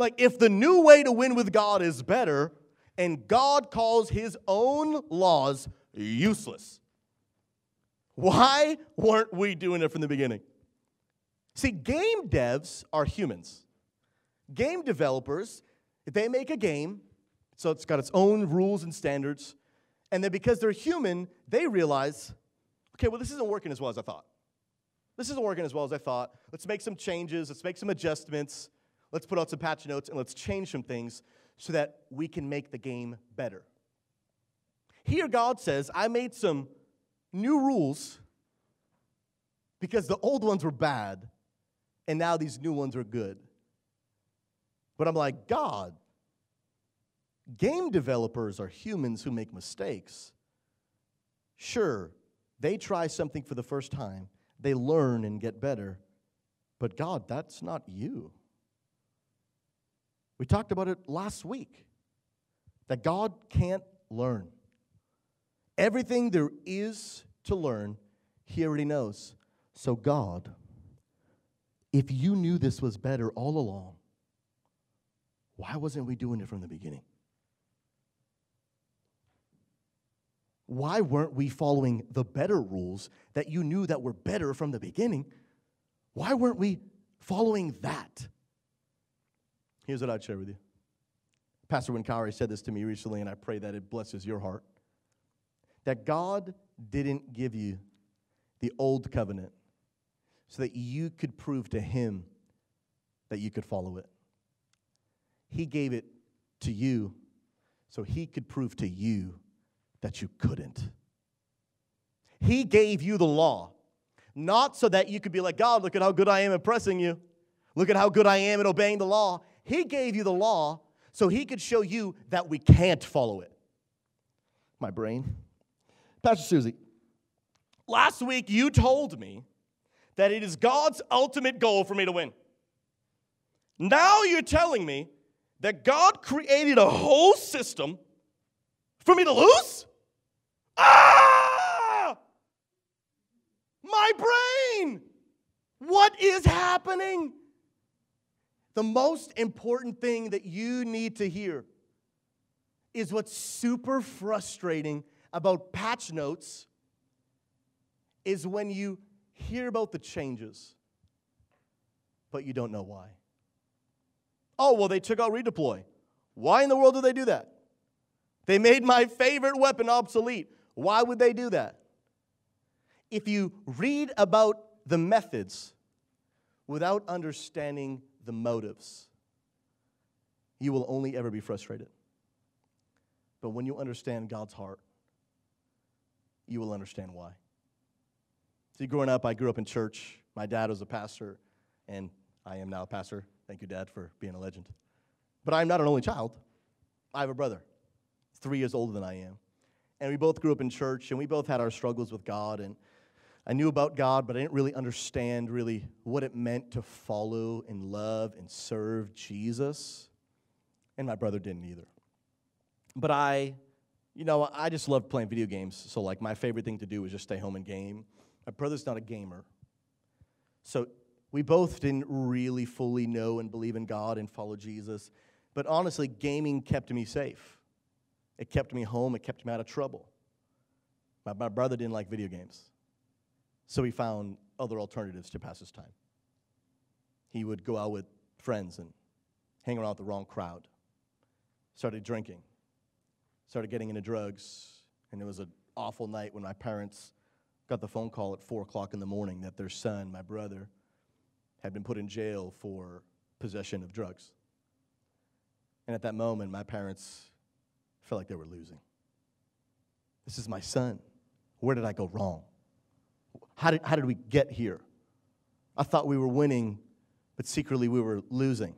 Like, if the new way to win with God is better, and God calls his own laws useless, why weren't we doing it from the beginning? See, game devs are humans. Game developers, they make a game, so it's got its own rules and standards, and then because they're human, they realize, okay, well, this isn't working as well as I thought. This isn't working as well as I thought. Let's make some changes, let's make some adjustments. Let's put out some patch notes and let's change some things so that we can make the game better. Here, God says, I made some new rules because the old ones were bad and now these new ones are good. But I'm like, God, game developers are humans who make mistakes. Sure, they try something for the first time, they learn and get better. But God, that's not you. We talked about it last week that God can't learn. Everything there is to learn, He already knows. So, God, if you knew this was better all along, why wasn't we doing it from the beginning? Why weren't we following the better rules that you knew that were better from the beginning? Why weren't we following that? Here's what I'd share with you. Pastor Winkari said this to me recently, and I pray that it blesses your heart. That God didn't give you the old covenant so that you could prove to Him that you could follow it. He gave it to you so He could prove to you that you couldn't. He gave you the law, not so that you could be like, God, look at how good I am impressing you. Look at how good I am in obeying the law. He gave you the law so he could show you that we can't follow it. My brain. Pastor Susie, last week you told me that it is God's ultimate goal for me to win. Now you're telling me that God created a whole system for me to lose? Ah! My brain! What is happening? The most important thing that you need to hear is what's super frustrating about patch notes is when you hear about the changes, but you don't know why. Oh, well, they took out redeploy. Why in the world did they do that? They made my favorite weapon obsolete. Why would they do that? If you read about the methods without understanding the motives, you will only ever be frustrated. But when you understand God's heart, you will understand why. See, growing up, I grew up in church. My dad was a pastor, and I am now a pastor. Thank you, Dad, for being a legend. But I'm not an only child. I have a brother, three years older than I am. And we both grew up in church, and we both had our struggles with God. And I knew about God, but I didn't really understand really what it meant to follow and love and serve Jesus. And my brother didn't either. But I, you know, I just loved playing video games. So, like, my favorite thing to do was just stay home and game. My brother's not a gamer. So, we both didn't really fully know and believe in God and follow Jesus. But honestly, gaming kept me safe. It kept me home, it kept me out of trouble. My, my brother didn't like video games. So he found other alternatives to pass his time. He would go out with friends and hang around with the wrong crowd, started drinking, started getting into drugs, and it was an awful night when my parents got the phone call at 4 o'clock in the morning that their son, my brother, had been put in jail for possession of drugs. And at that moment, my parents felt like they were losing. This is my son. Where did I go wrong? How did, how did we get here? I thought we were winning, but secretly we were losing.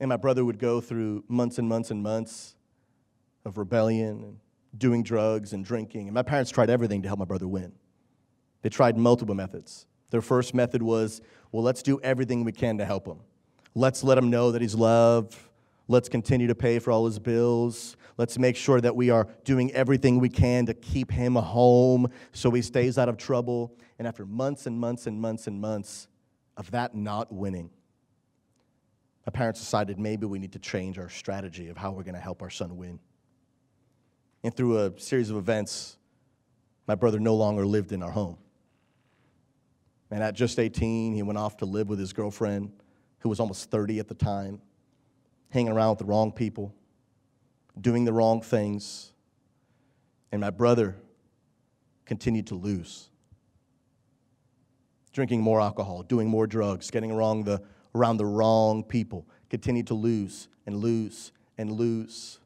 And my brother would go through months and months and months of rebellion and doing drugs and drinking. And my parents tried everything to help my brother win. They tried multiple methods. Their first method was, well, let's do everything we can to help him. Let's let him know that he's loved. Let's continue to pay for all his bills. Let's make sure that we are doing everything we can to keep him home so he stays out of trouble. And after months and months and months and months of that not winning, my parents decided maybe we need to change our strategy of how we're going to help our son win. And through a series of events, my brother no longer lived in our home. And at just 18, he went off to live with his girlfriend, who was almost 30 at the time, hanging around with the wrong people, doing the wrong things. And my brother continued to lose. Drinking more alcohol, doing more drugs, getting around the, around the wrong people, continued to lose and lose and lose.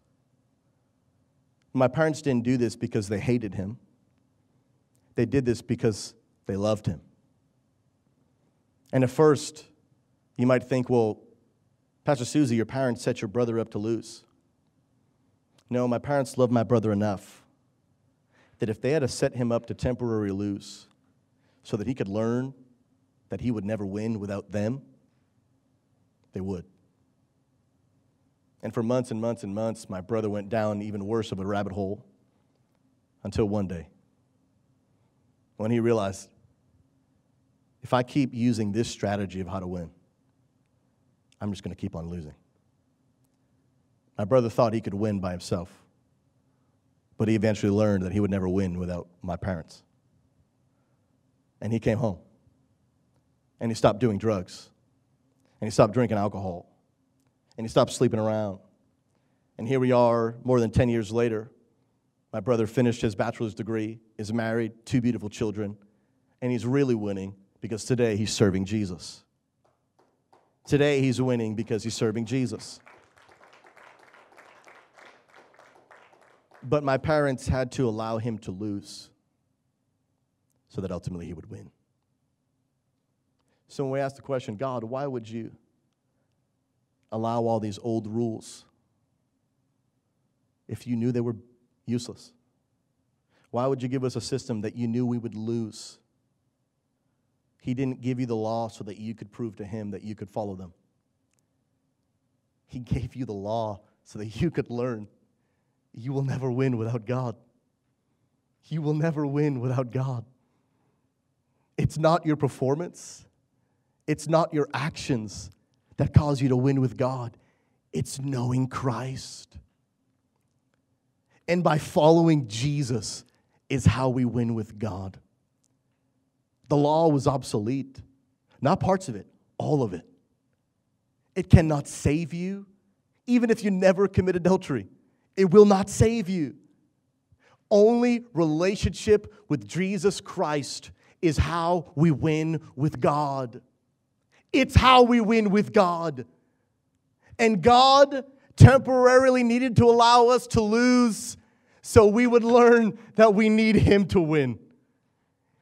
My parents didn't do this because they hated him. They did this because they loved him. And at first, you might think, well, Pastor Susie, your parents set your brother up to lose. No, my parents loved my brother enough that if they had to set him up to temporarily lose so that he could learn that he would never win without them, they would. And for months and months and months, my brother went down even worse of a rabbit hole until one day when he realized if I keep using this strategy of how to win, I'm just going to keep on losing. My brother thought he could win by himself, but he eventually learned that he would never win without my parents. And he came home and he stopped doing drugs and he stopped drinking alcohol and he stopped sleeping around. And here we are, more than 10 years later. My brother finished his bachelor's degree, is married, two beautiful children, and he's really winning because today he's serving Jesus. Today he's winning because he's serving Jesus. But my parents had to allow him to lose so that ultimately he would win. So when we ask the question, God, why would you allow all these old rules if you knew they were useless? Why would you give us a system that you knew we would lose? He didn't give you the law so that you could prove to him that you could follow them. He gave you the law so that you could learn you will never win without God. You will never win without God. It's not your performance, it's not your actions that cause you to win with God, it's knowing Christ. And by following Jesus is how we win with God. The law was obsolete. Not parts of it, all of it. It cannot save you, even if you never commit adultery. It will not save you. Only relationship with Jesus Christ is how we win with God. It's how we win with God. And God temporarily needed to allow us to lose so we would learn that we need Him to win.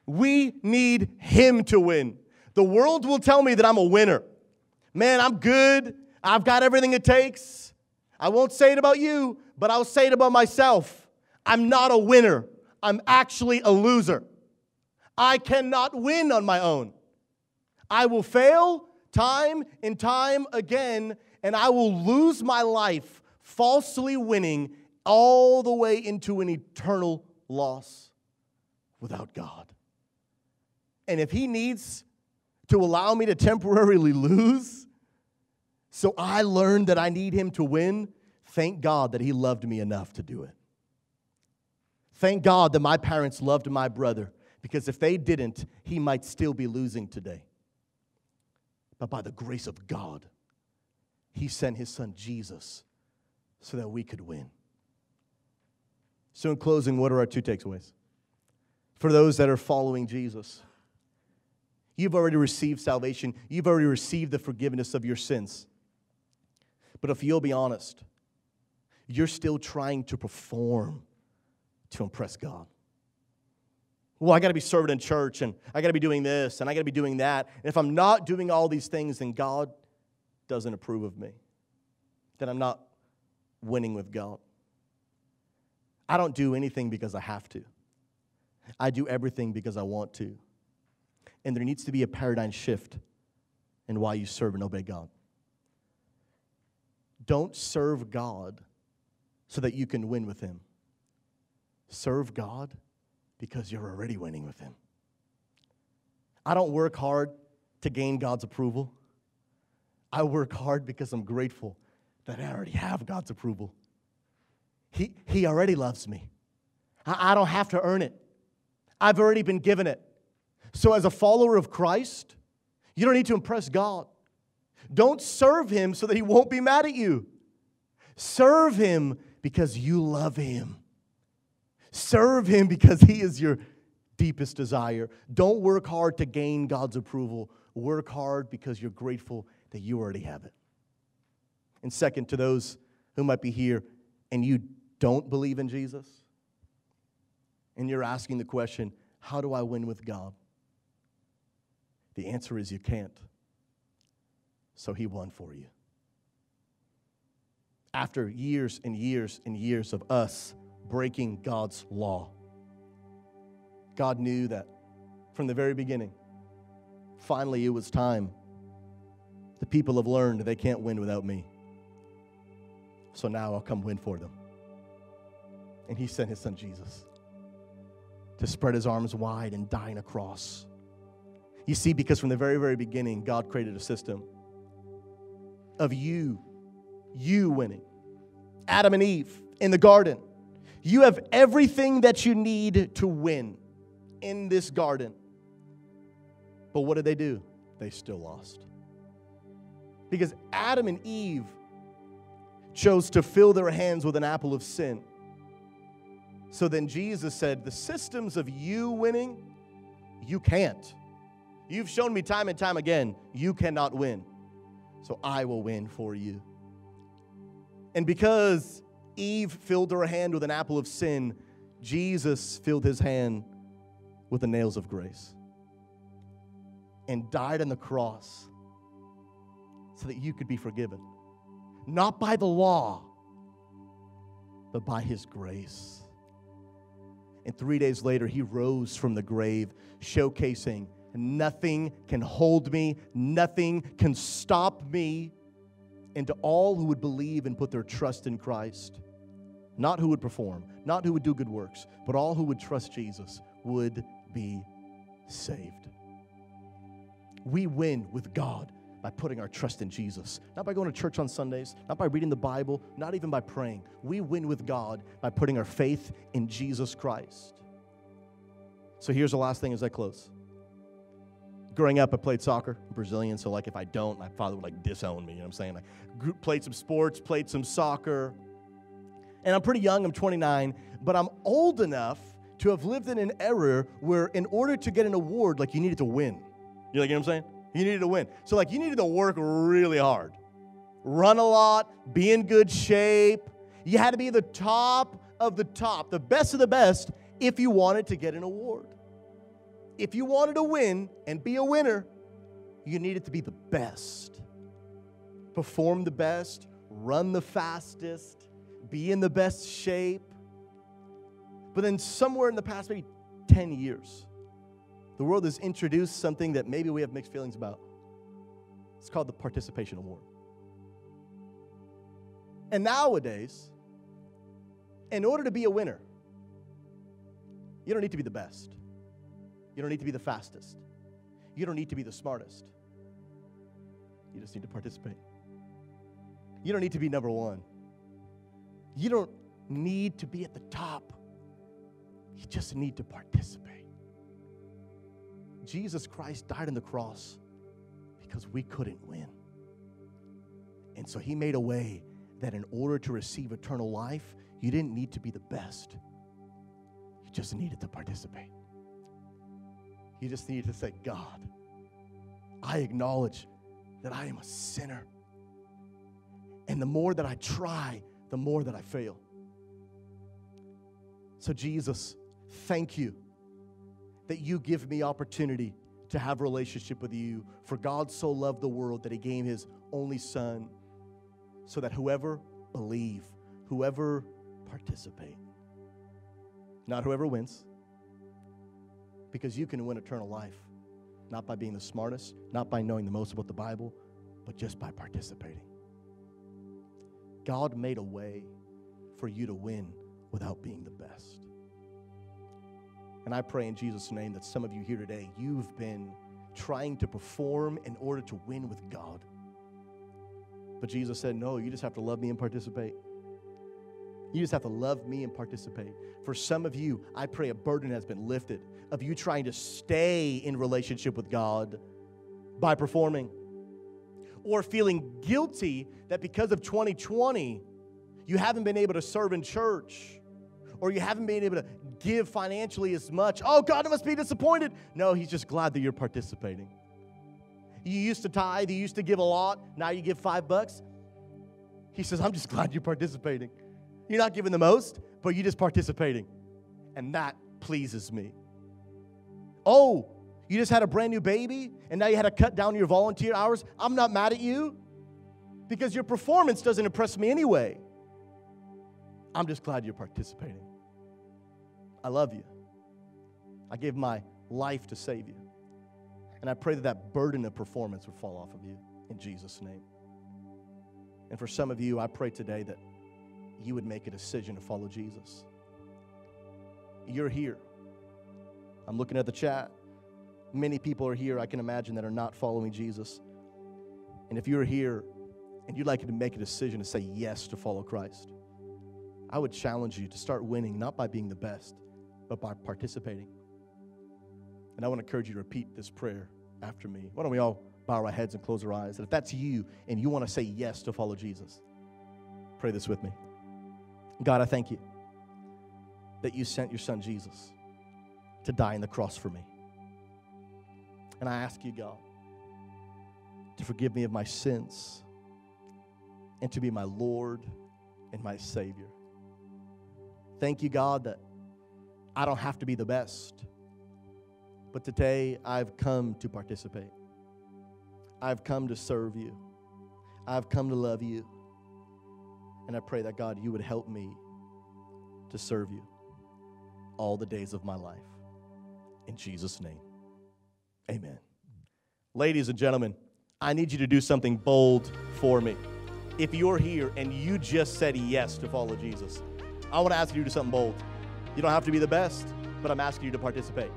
We need Him to win. The world will tell me that I'm a winner. Man, I'm good. I've got everything it takes. I won't say it about you, but I'll say it about myself. I'm not a winner. I'm actually a loser. I cannot win on my own. I will fail time and time again, and I will lose my life falsely winning all the way into an eternal loss without God. And if he needs to allow me to temporarily lose, so I learned that I need him to win, thank God that he loved me enough to do it. Thank God that my parents loved my brother, because if they didn't, he might still be losing today. But by the grace of God, He sent His Son Jesus so that we could win. So, in closing, what are our two takeaways? For those that are following Jesus, you've already received salvation, you've already received the forgiveness of your sins. But if you'll be honest, you're still trying to perform to impress God. Well, I got to be serving in church and I got to be doing this and I got to be doing that. And if I'm not doing all these things, then God doesn't approve of me. Then I'm not winning with God. I don't do anything because I have to, I do everything because I want to. And there needs to be a paradigm shift in why you serve and obey God. Don't serve God so that you can win with Him. Serve God because you're already winning with Him. I don't work hard to gain God's approval. I work hard because I'm grateful that I already have God's approval. He, he already loves me. I, I don't have to earn it, I've already been given it. So, as a follower of Christ, you don't need to impress God. Don't serve Him so that He won't be mad at you. Serve Him because you love Him. Serve Him because He is your deepest desire. Don't work hard to gain God's approval. Work hard because you're grateful that you already have it. And second, to those who might be here and you don't believe in Jesus, and you're asking the question, How do I win with God? The answer is you can't. So He won for you. After years and years and years of us breaking God's law, God knew that from the very beginning, finally it was time. The people have learned they can't win without me. So now I'll come win for them. And he sent his son Jesus to spread his arms wide and die on a cross. You see, because from the very, very beginning, God created a system of you, you winning. Adam and Eve in the garden. You have everything that you need to win in this garden. But what did they do? They still lost. Because Adam and Eve chose to fill their hands with an apple of sin. So then Jesus said, The systems of you winning, you can't. You've shown me time and time again, you cannot win. So I will win for you. And because Eve filled her hand with an apple of sin, Jesus filled his hand with the nails of grace and died on the cross so that you could be forgiven not by the law, but by his grace. And three days later, he rose from the grave, showcasing nothing can hold me, nothing can stop me. And to all who would believe and put their trust in Christ, not who would perform, not who would do good works, but all who would trust Jesus would be saved. We win with God by putting our trust in Jesus, not by going to church on Sundays, not by reading the Bible, not even by praying. We win with God by putting our faith in Jesus Christ. So here's the last thing as I close. Growing up, I played soccer, I'm Brazilian, so like if I don't, my father would like disown me. You know what I'm saying? I played some sports, played some soccer, and I'm pretty young. I'm 29, but I'm old enough to have lived in an era where, in order to get an award, like you needed to win. You like, you know what I'm saying? You needed to win. So, like, you needed to work really hard, run a lot, be in good shape. You had to be the top of the top, the best of the best, if you wanted to get an award. If you wanted to win and be a winner, you needed to be the best, perform the best, run the fastest, be in the best shape. But then, somewhere in the past, maybe 10 years, the world has introduced something that maybe we have mixed feelings about. It's called the Participation Award. And nowadays, in order to be a winner, you don't need to be the best. You don't need to be the fastest. You don't need to be the smartest. You just need to participate. You don't need to be number one. You don't need to be at the top. You just need to participate. Jesus Christ died on the cross because we couldn't win. And so he made a way that in order to receive eternal life, you didn't need to be the best. You just needed to participate. You just need to say, God, I acknowledge that I am a sinner. And the more that I try, the more that I fail. So, Jesus, thank you that you give me opportunity to have relationship with you. For God so loved the world that he gave his only son so that whoever believe, whoever participate, not whoever wins, because you can win eternal life, not by being the smartest, not by knowing the most about the Bible, but just by participating. God made a way for you to win without being the best. And I pray in Jesus' name that some of you here today, you've been trying to perform in order to win with God. But Jesus said, No, you just have to love me and participate. You just have to love me and participate. For some of you, I pray a burden has been lifted of you trying to stay in relationship with God by performing or feeling guilty that because of 2020, you haven't been able to serve in church or you haven't been able to give financially as much. Oh, God must be disappointed. No, He's just glad that you're participating. You used to tithe, you used to give a lot, now you give five bucks. He says, I'm just glad you're participating. You're not giving the most, but you're just participating. And that pleases me. Oh, you just had a brand new baby and now you had to cut down your volunteer hours. I'm not mad at you because your performance doesn't impress me anyway. I'm just glad you're participating. I love you. I gave my life to save you. And I pray that that burden of performance would fall off of you in Jesus' name. And for some of you, I pray today that you would make a decision to follow Jesus. You're here. I'm looking at the chat. Many people are here, I can imagine, that are not following Jesus. And if you're here and you'd like to make a decision to say yes to follow Christ, I would challenge you to start winning, not by being the best, but by participating. And I want to encourage you to repeat this prayer after me. Why don't we all bow our heads and close our eyes? And if that's you and you want to say yes to follow Jesus, pray this with me. God, I thank you that you sent your son Jesus to die on the cross for me. And I ask you, God, to forgive me of my sins and to be my Lord and my Savior. Thank you, God, that I don't have to be the best. But today I've come to participate. I've come to serve you. I've come to love you. And I pray that God, you would help me to serve you all the days of my life. In Jesus' name, amen. Ladies and gentlemen, I need you to do something bold for me. If you're here and you just said yes to follow Jesus, I want to ask you to do something bold. You don't have to be the best, but I'm asking you to participate.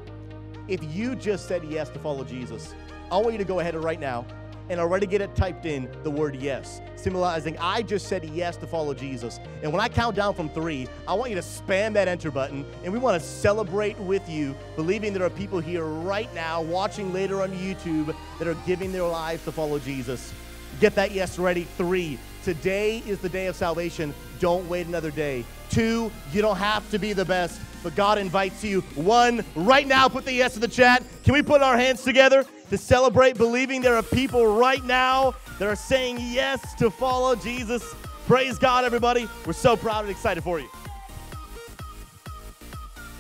If you just said yes to follow Jesus, I want you to go ahead and right now and already get it typed in the word yes, symbolizing I just said yes to follow Jesus. And when I count down from three, I want you to spam that enter button and we want to celebrate with you, believing there are people here right now watching later on YouTube that are giving their lives to follow Jesus. Get that yes ready. Three, today is the day of salvation. Don't wait another day. Two, you don't have to be the best, but God invites you. One, right now, put the yes in the chat. Can we put our hands together to celebrate believing there are people right now that are saying yes to follow Jesus? Praise God, everybody. We're so proud and excited for you.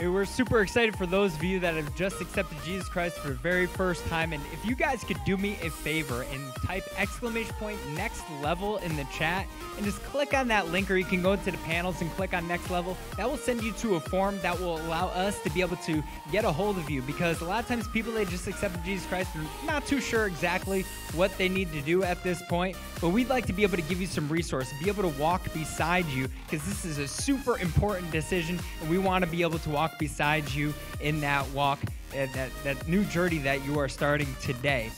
We're super excited for those of you that have just accepted Jesus Christ for the very first time. And if you guys could do me a favor and type exclamation point next level in the chat and just click on that link, or you can go into the panels and click on next level. That will send you to a form that will allow us to be able to get a hold of you because a lot of times people they just accepted Jesus Christ are not too sure exactly what they need to do at this point. But we'd like to be able to give you some resources, be able to walk beside you because this is a super important decision and we want to be able to walk beside you in that walk, uh, that, that new journey that you are starting today.